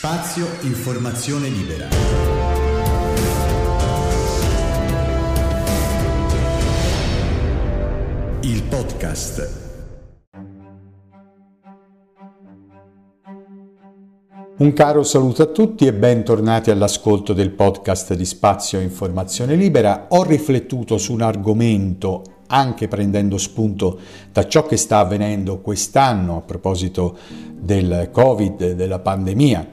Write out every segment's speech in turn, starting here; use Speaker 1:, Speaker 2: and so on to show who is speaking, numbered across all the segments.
Speaker 1: Spazio Informazione Libera. Il podcast.
Speaker 2: Un caro saluto a tutti e bentornati all'ascolto del podcast di Spazio Informazione Libera. Ho riflettuto su un argomento anche prendendo spunto da ciò che sta avvenendo quest'anno a proposito del Covid, della pandemia.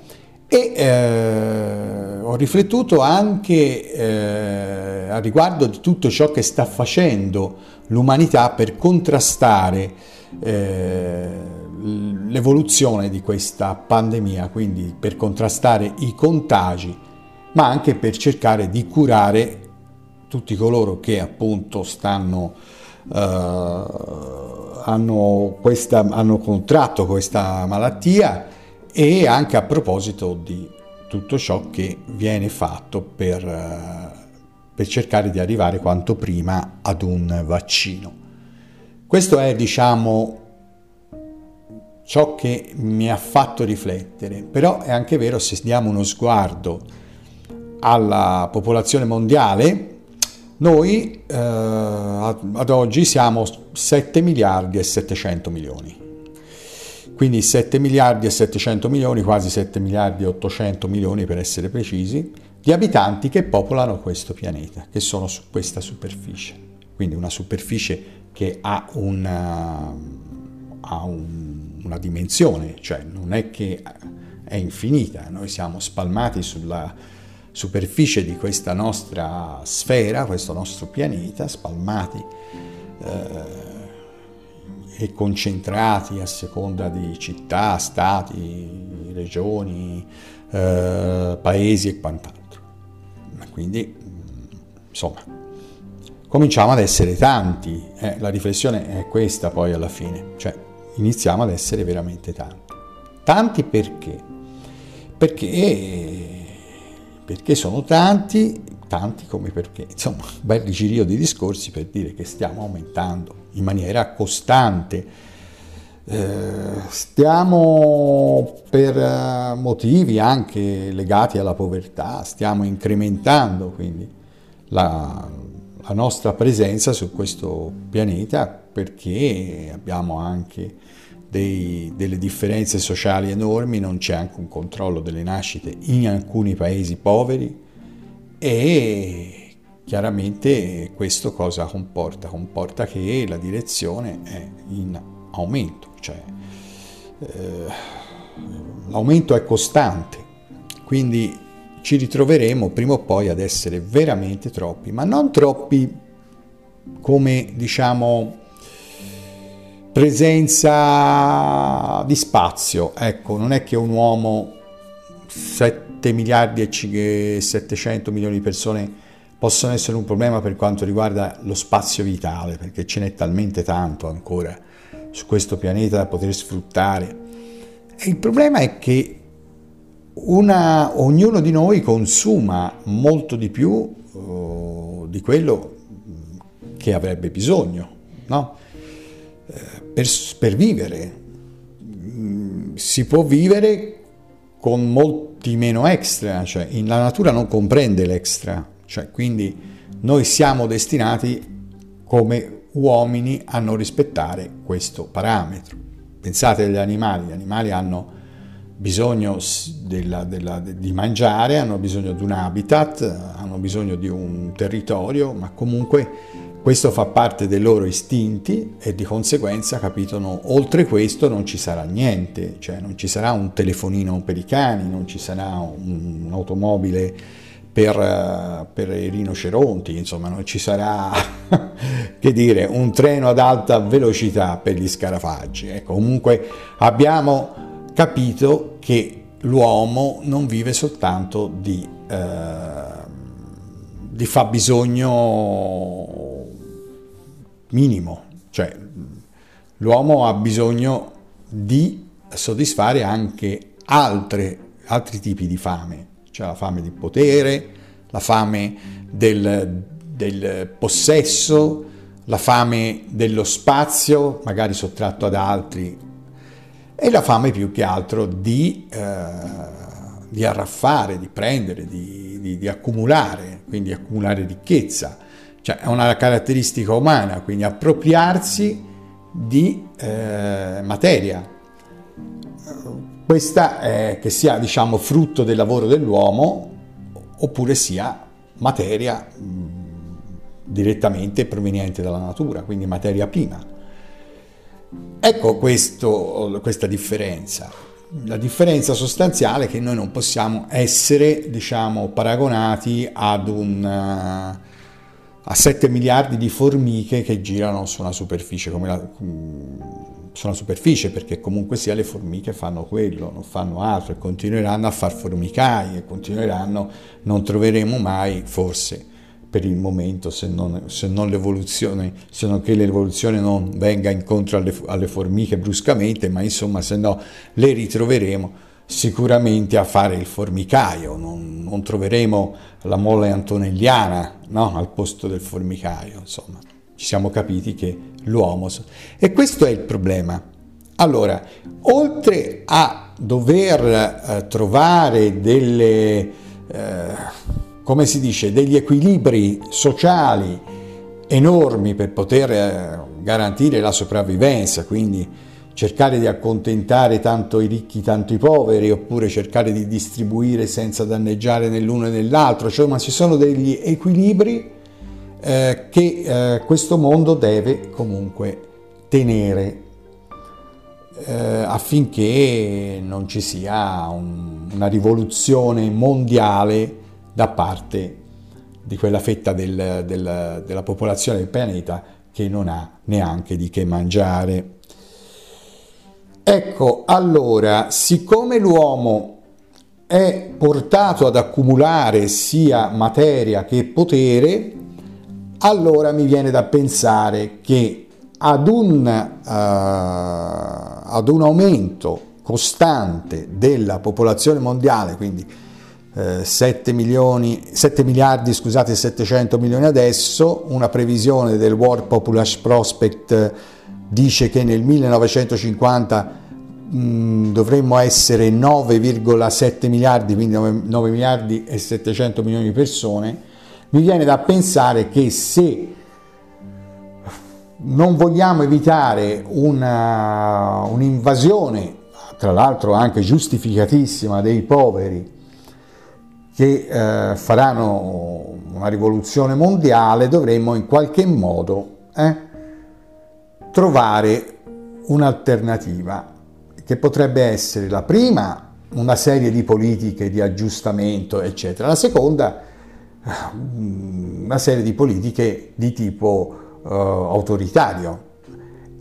Speaker 2: E eh, ho riflettuto anche eh, a riguardo di tutto ciò che sta facendo l'umanità per contrastare eh, l'evoluzione di questa pandemia, quindi per contrastare i contagi, ma anche per cercare di curare tutti coloro che appunto stanno eh, hanno, questa, hanno contratto questa malattia e anche a proposito di tutto ciò che viene fatto per, eh, per cercare di arrivare quanto prima ad un vaccino. Questo è, diciamo, ciò che mi ha fatto riflettere, però è anche vero se diamo uno sguardo alla popolazione mondiale, noi eh, ad oggi siamo 7 miliardi e 700 milioni quindi 7 miliardi e 700 milioni, quasi 7 miliardi e 800 milioni per essere precisi, di abitanti che popolano questo pianeta, che sono su questa superficie. Quindi una superficie che ha una, ha un, una dimensione, cioè non è che è infinita, noi siamo spalmati sulla superficie di questa nostra sfera, questo nostro pianeta, spalmati. Eh, e concentrati a seconda di città, stati, regioni, eh, paesi e quant'altro. Quindi, insomma, cominciamo ad essere tanti. Eh, la riflessione è questa poi alla fine, cioè iniziamo ad essere veramente tanti. Tanti perché? Perché, perché sono tanti, tanti come perché, insomma, un bel rigirio di discorsi per dire che stiamo aumentando in maniera costante. Eh, stiamo per eh, motivi anche legati alla povertà, stiamo incrementando quindi la, la nostra presenza su questo pianeta perché abbiamo anche dei, delle differenze sociali enormi, non c'è anche un controllo delle nascite in alcuni paesi poveri e Chiaramente questo cosa comporta? Comporta che la direzione è in aumento, cioè eh, l'aumento è costante, quindi ci ritroveremo prima o poi ad essere veramente troppi, ma non troppi come diciamo presenza di spazio, ecco, non è che un uomo 7 miliardi e 700 milioni di persone possono essere un problema per quanto riguarda lo spazio vitale, perché ce n'è talmente tanto ancora su questo pianeta da poter sfruttare. E il problema è che una, ognuno di noi consuma molto di più uh, di quello che avrebbe bisogno, no? Per, per vivere. Mm, si può vivere con molti meno extra, cioè la natura non comprende l'extra, cioè, quindi noi siamo destinati come uomini a non rispettare questo parametro. Pensate agli animali, gli animali hanno bisogno della, della, di mangiare, hanno bisogno di un habitat, hanno bisogno di un territorio, ma comunque questo fa parte dei loro istinti e di conseguenza, capito, no, oltre questo non ci sarà niente, cioè non ci sarà un telefonino per i cani, non ci sarà un'automobile per, per, i rinoceronti, insomma non ci sarà che dire, un treno ad alta velocità per gli scarafaggi. Ecco, comunque abbiamo capito che l'uomo non vive soltanto di, eh, di fabbisogno minimo, cioè l'uomo ha bisogno di soddisfare anche altre, altri tipi di fame cioè la fame di potere, la fame del, del possesso, la fame dello spazio, magari sottratto ad altri, e la fame più che altro di, eh, di arraffare, di prendere, di, di, di accumulare, quindi accumulare ricchezza. Cioè è una caratteristica umana, quindi appropriarsi di eh, materia. Questa è che sia diciamo frutto del lavoro dell'uomo oppure sia materia direttamente proveniente dalla natura, quindi materia prima. Ecco questo, questa differenza. La differenza sostanziale è che noi non possiamo essere, diciamo, paragonati ad un, a 7 miliardi di formiche che girano su una superficie come la, su una superficie perché comunque sia le formiche fanno quello, non fanno altro e continueranno a far formicai e continueranno, non troveremo mai forse per il momento, se non, se non l'evoluzione, se non che l'evoluzione non venga incontro alle, alle formiche bruscamente, ma insomma se no le ritroveremo sicuramente a fare il formicaio, non, non troveremo la molle antonelliana no? al posto del formicaio, insomma ci siamo capiti che l'uomo... E questo è il problema. Allora, oltre a dover eh, trovare delle... Eh, come si dice, degli equilibri sociali enormi per poter eh, garantire la sopravvivenza, quindi cercare di accontentare tanto i ricchi tanto i poveri, oppure cercare di distribuire senza danneggiare né l'uno né l'altro, cioè, ma ci sono degli equilibri eh, che eh, questo mondo deve comunque tenere eh, affinché non ci sia un, una rivoluzione mondiale da parte di quella fetta del, del, della popolazione del pianeta che non ha neanche di che mangiare. Ecco, allora, siccome l'uomo è portato ad accumulare sia materia che potere, allora mi viene da pensare che ad un, uh, ad un aumento costante della popolazione mondiale, quindi 7, milioni, 7 miliardi scusate, 700 milioni adesso, una previsione del World Population Prospect dice che nel 1950 mh, dovremmo essere 9,7 miliardi, quindi 9, 9 miliardi e 700 milioni di persone, mi viene da pensare che se non vogliamo evitare una, un'invasione, tra l'altro anche giustificatissima, dei poveri che eh, faranno una rivoluzione mondiale, dovremmo in qualche modo eh, trovare un'alternativa che potrebbe essere la prima una serie di politiche di aggiustamento, eccetera, la seconda mm, una serie di politiche di tipo uh, autoritario.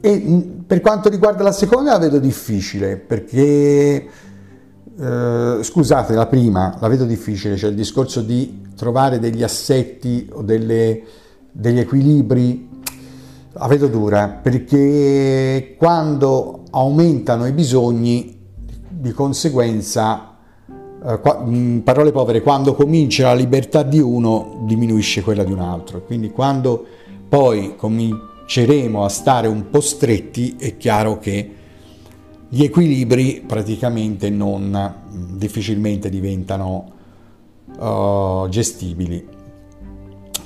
Speaker 2: E mm, per quanto riguarda la seconda la vedo difficile perché eh, scusate, la prima la vedo difficile, cioè il discorso di trovare degli assetti o delle, degli equilibri la vedo dura perché quando aumentano i bisogni di conseguenza eh, in parole povere quando comincia la libertà di uno diminuisce quella di un altro quindi quando poi cominceremo a stare un po' stretti è chiaro che gli equilibri praticamente non difficilmente diventano uh, gestibili.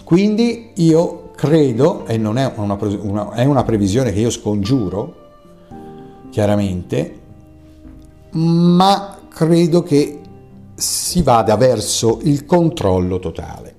Speaker 2: Quindi io credo, e non è una, una, è una previsione che io scongiuro, chiaramente, ma credo che si vada verso il controllo totale.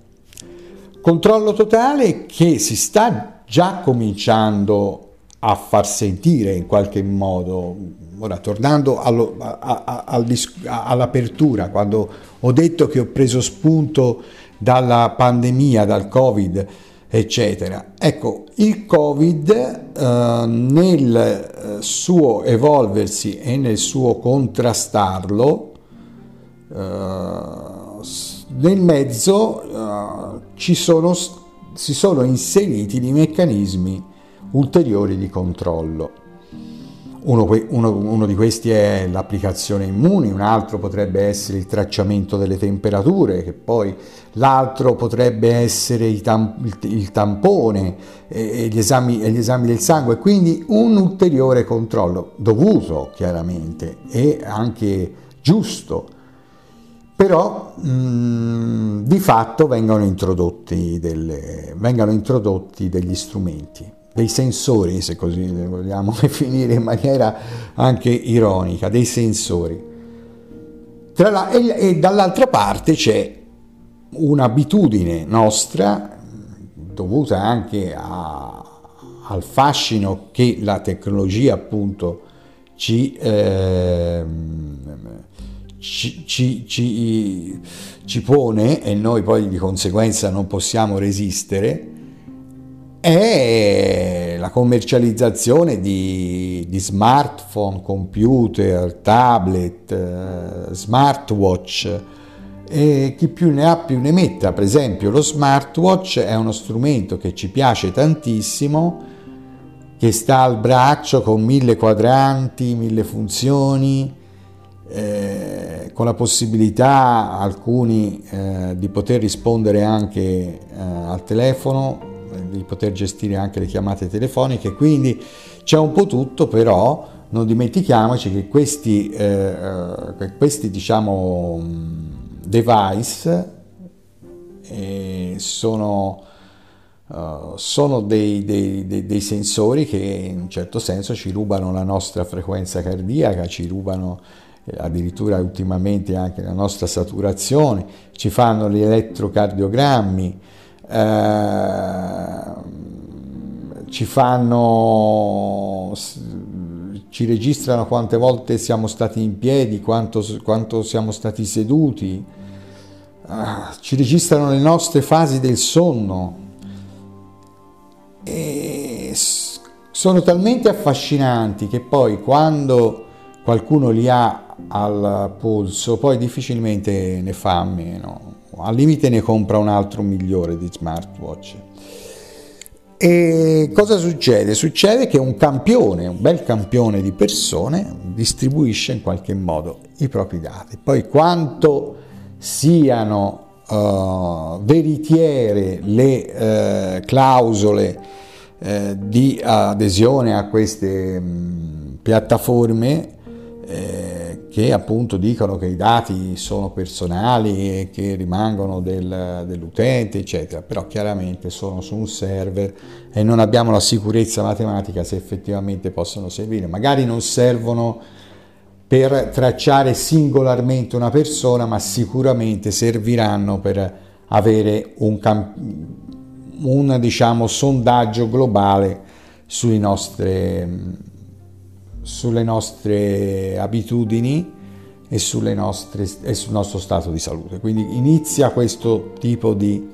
Speaker 2: Controllo totale che si sta già cominciando a far sentire in qualche modo. Ora, tornando allo, a, a, a, all'apertura, quando ho detto che ho preso spunto dalla pandemia, dal Covid, eccetera. Ecco, il Covid eh, nel eh, suo evolversi e nel suo contrastarlo, eh, nel mezzo eh, ci sono, si sono inseriti dei meccanismi ulteriori di controllo. Uno, uno, uno, di questi è l'applicazione immuni, un altro potrebbe essere il tracciamento delle temperature, che poi l'altro potrebbe essere tam, il, il, tampone e, e, gli esami, e, gli esami, del sangue, quindi un ulteriore controllo dovuto chiaramente e anche giusto, però mh, mm, di fatto vengono introdotti, delle, vengono introdotti degli strumenti, dei sensori, se così vogliamo definire in maniera anche ironica, dei sensori. La, e, e dall'altra parte c'è un'abitudine nostra, dovuta anche a, al fascino che la tecnologia appunto ci, eh, ci, ci, ci, ci pone e noi poi di conseguenza non possiamo resistere, è la commercializzazione di, di smartphone, computer, tablet, eh, smartwatch e chi più ne ha più ne metta. Per esempio lo smartwatch è uno strumento che ci piace tantissimo, che sta al braccio con mille quadranti, mille funzioni, eh, con la possibilità alcuni eh, di poter rispondere anche eh, al telefono, di poter gestire anche le chiamate telefoniche, quindi c'è un po' tutto, però non dimentichiamoci che questi, eh, eh, questi diciamo, device eh, sono, uh, sono dei, dei, dei, dei, sensori che in un certo senso ci rubano la nostra frequenza cardiaca, ci rubano eh, addirittura ultimamente anche la nostra saturazione, ci fanno gli elettrocardiogrammi, ci fanno ci registrano quante volte siamo stati in piedi, quanto, quanto siamo stati seduti, ah, ci registrano le nostre fasi del sonno. E sono talmente affascinanti che poi quando qualcuno li ha al polso, poi difficilmente ne fa a meno. Al limite ne compra un altro migliore di smartwatch. E cosa succede? Succede che un campione, un bel campione di persone, distribuisce in qualche modo i propri dati. Poi quanto siano uh, veritiere le uh, clausole uh, di adesione a queste mh, piattaforme, che appunto dicono che i dati sono personali e che rimangono del, dell'utente, eccetera, però chiaramente sono su un server e non abbiamo la sicurezza matematica se effettivamente possono servire. Magari non servono per tracciare singolarmente una persona, ma sicuramente serviranno per avere un, camp- un diciamo, sondaggio globale sulle nostre sulle nostre abitudini e, nostre, e, sul nostro stato di salute. Quindi inizia questo tipo di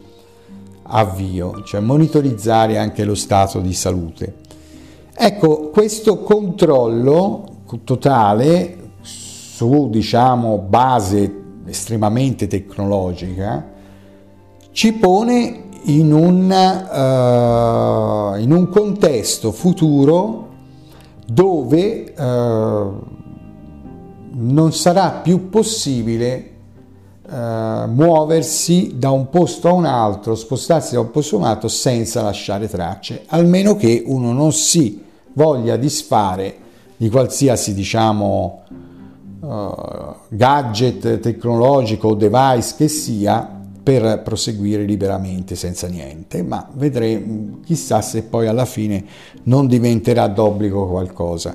Speaker 2: avvio, cioè monitorizzare anche lo stato di salute. Ecco, questo controllo totale su diciamo base estremamente tecnologica ci pone in un, uh, in un contesto futuro dove eh, non sarà più possibile eh, muoversi da un posto a un altro, spostarsi da un posto a un altro senza lasciare tracce, almeno che uno non si voglia disfare di qualsiasi diciamo uh, gadget tecnologico o device che sia per proseguire liberamente senza niente, ma vedremo, chissà se poi alla fine non diventerà d'obbligo qualcosa.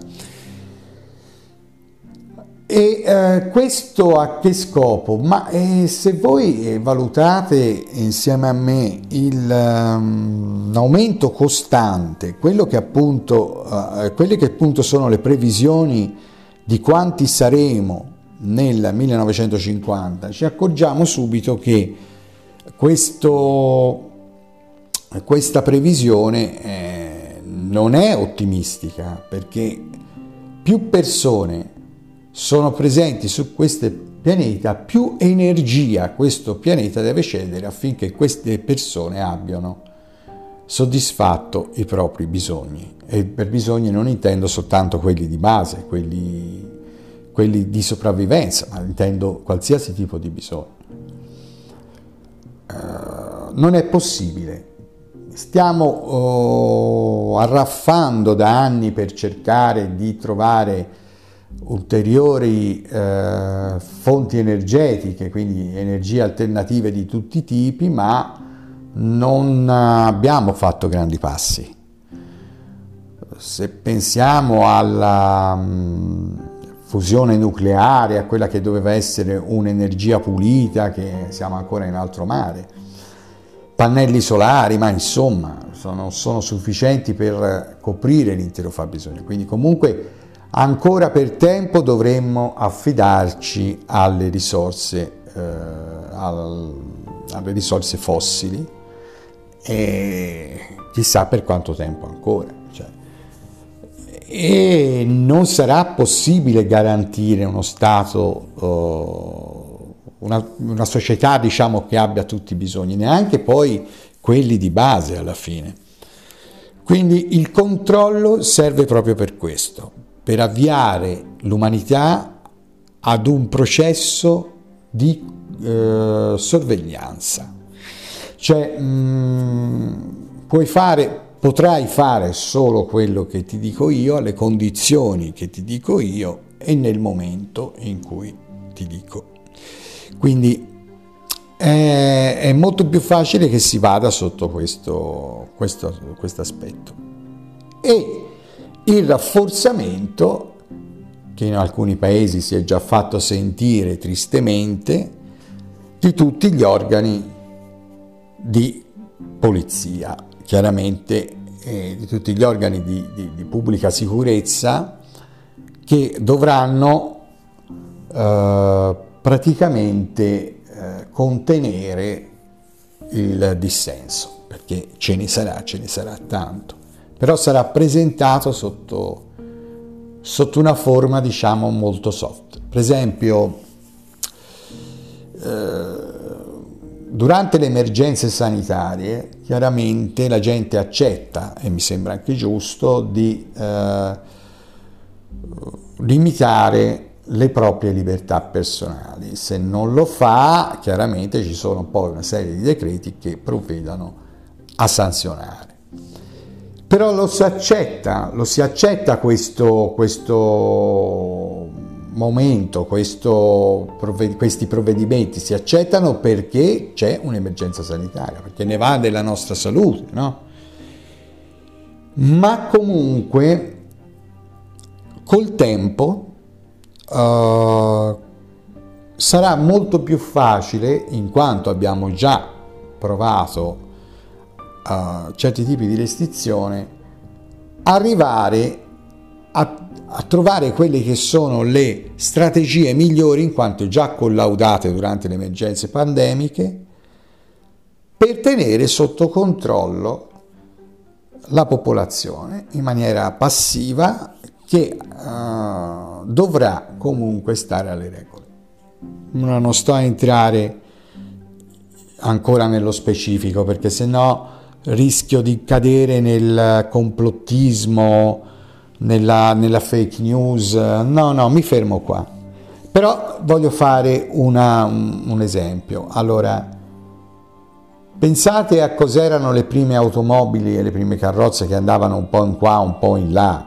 Speaker 2: E eh, questo a che scopo? Ma eh, se voi valutate insieme a me il, um, aumento costante, quello che appunto, uh, quelle che appunto sono le previsioni di quanti saremo nel 1950, ci accorgiamo subito che questo, questa previsione eh, non è ottimistica perché più persone sono presenti su questo pianeta, più energia questo pianeta deve cedere affinché queste persone abbiano soddisfatto i propri bisogni. E per bisogni non intendo soltanto quelli di base, quelli, quelli di sopravvivenza, ma intendo qualsiasi tipo di bisogno. Eh, non è possibile. Stiamo oh, arraffando da anni per cercare di trovare ulteriori eh, fonti energetiche, quindi energie alternative di tutti i tipi, ma non abbiamo fatto grandi passi. Se pensiamo alla mh, fusione nucleare, a quella che doveva essere un'energia pulita, che siamo ancora in altro mare, pannelli solari, ma insomma sono, sono sufficienti per coprire l'intero fabbisogno. Quindi comunque ancora per tempo dovremmo affidarci alle risorse, eh, al, alle risorse fossili e chissà per quanto tempo ancora. E non sarà possibile garantire uno Stato, uh, una, una società diciamo, che abbia tutti i bisogni, neanche poi quelli di base alla fine. Quindi il controllo serve proprio per questo, per avviare l'umanità ad un processo di eh, sorveglianza. Cioè, mh, mm, puoi fare, potrai fare solo quello che ti dico io, alle condizioni che ti dico io e nel momento in cui ti dico. Quindi è, è molto più facile che si vada sotto questo, questo, questo aspetto. E il rafforzamento, che in alcuni paesi si è già fatto sentire tristemente, di tutti gli organi di polizia, chiaramente eh, di tutti gli organi di, di, di pubblica sicurezza che dovranno eh, praticamente eh, contenere il dissenso, perché ce ne sarà, ce ne sarà tanto però sarà presentato sotto, sotto una forma diciamo molto soft. Per esempio, eh, durante le emergenze sanitarie chiaramente la gente accetta, e mi sembra anche giusto, di eh, limitare le proprie libertà personali. Se non lo fa, chiaramente ci sono poi una serie di decreti che provvedano a sanzionare. Però lo si accetta, lo si accetta questo, questo momento, questo, questi provvedimenti, si accettano perché c'è un'emergenza sanitaria, perché ne va della nostra salute, no? Ma comunque col tempo uh, sarà molto più facile, in quanto abbiamo già provato a certi tipi di restrizione, arrivare a, a, trovare quelle che sono le strategie migliori, in quanto già collaudate durante le emergenze pandemiche, per tenere sotto controllo la popolazione in maniera passiva che uh, dovrà comunque stare alle regole. Non sto a entrare ancora nello specifico perché se no rischio di cadere nel complottismo, nella, nella, fake news. No, no, mi fermo qua. Però voglio fare una, un, esempio. Allora, pensate a cos'erano le prime automobili e le prime carrozze che andavano un po' in qua, un po' in là,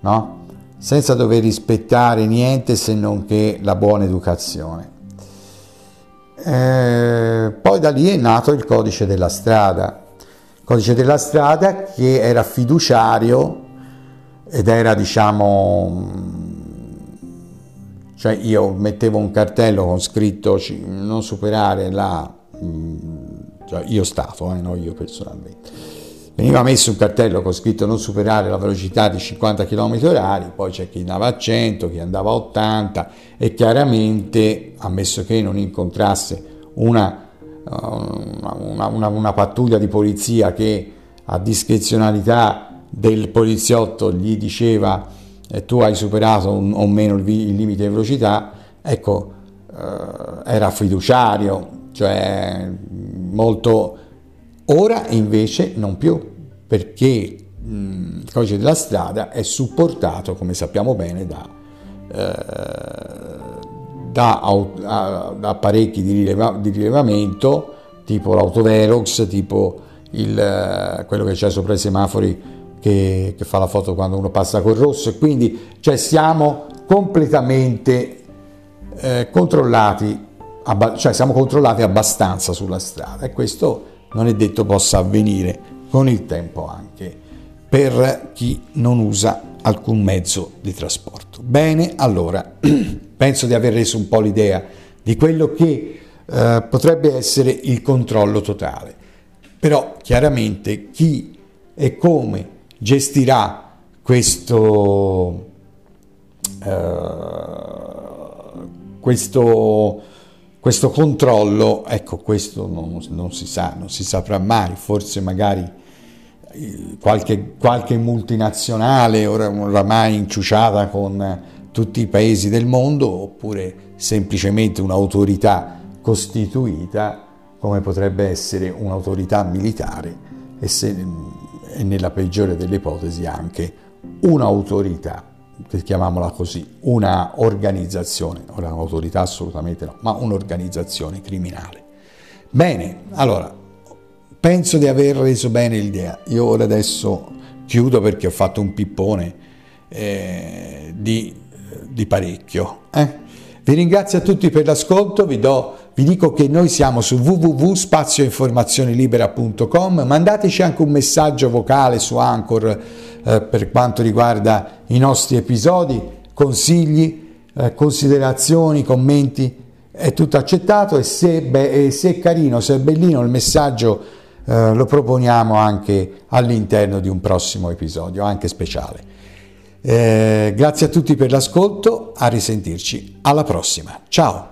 Speaker 2: no? Senza dover rispettare niente se non che la buona educazione. Eh, poi da lì è nato il codice della strada codice della strada che era fiduciario ed era diciamo cioè io mettevo un cartello con scritto non superare la cioè io stato eh, non io personalmente. Veniva messo un cartello con scritto non superare la velocità di 50 km orari poi c'è chi andava a 100 chi andava a 80 e chiaramente ammesso che non incontrasse una una, una, una pattuglia di polizia che a discrezionalità del poliziotto gli diceva eh, tu hai superato un, o meno il, il, limite di velocità, ecco, eh, era fiduciario, cioè molto... Ora invece non più, perché mh, il codice della strada è supportato, come sappiamo bene, da... Eh, da, da apparecchi di, rileva, di, rilevamento tipo l'autovelox, tipo il, eh, quello che c'è sopra i semafori che, che, fa la foto quando uno passa col rosso e quindi cioè, siamo completamente eh, controllati, cioè siamo controllati abbastanza sulla strada e questo non è detto possa avvenire con il tempo anche per chi non usa alcun mezzo di trasporto. Bene, allora penso di aver reso un po' l'idea di quello che eh, potrebbe essere il controllo totale. Però chiaramente chi e come gestirà questo, eh, questo, questo controllo, ecco questo non, non, si sa, non si saprà mai, forse magari eh, qualche, qualche multinazionale oramai inciuciata con tutti i paesi del mondo oppure semplicemente un'autorità costituita come potrebbe essere un'autorità militare e, se, nella peggiore delle ipotesi anche un'autorità, chiamiamola così, una organizzazione, un'autorità assolutamente no, ma un'organizzazione criminale. Bene, allora, penso di aver reso bene l'idea. Io ora adesso chiudo perché ho fatto un pippone eh, di, di, parecchio. Eh? Vi ringrazio a tutti per l'ascolto, vi do vi dico che noi siamo su www.spazioinformazionelibera.com, mandateci anche un messaggio vocale su Anchor eh, per quanto riguarda i nostri episodi, consigli, eh, considerazioni, commenti, è tutto accettato e se, beh, se è carino, se è bellino il messaggio eh, lo proponiamo anche all'interno di un prossimo episodio, anche speciale. Eh, grazie a tutti per l'ascolto, a risentirci, alla prossima, ciao!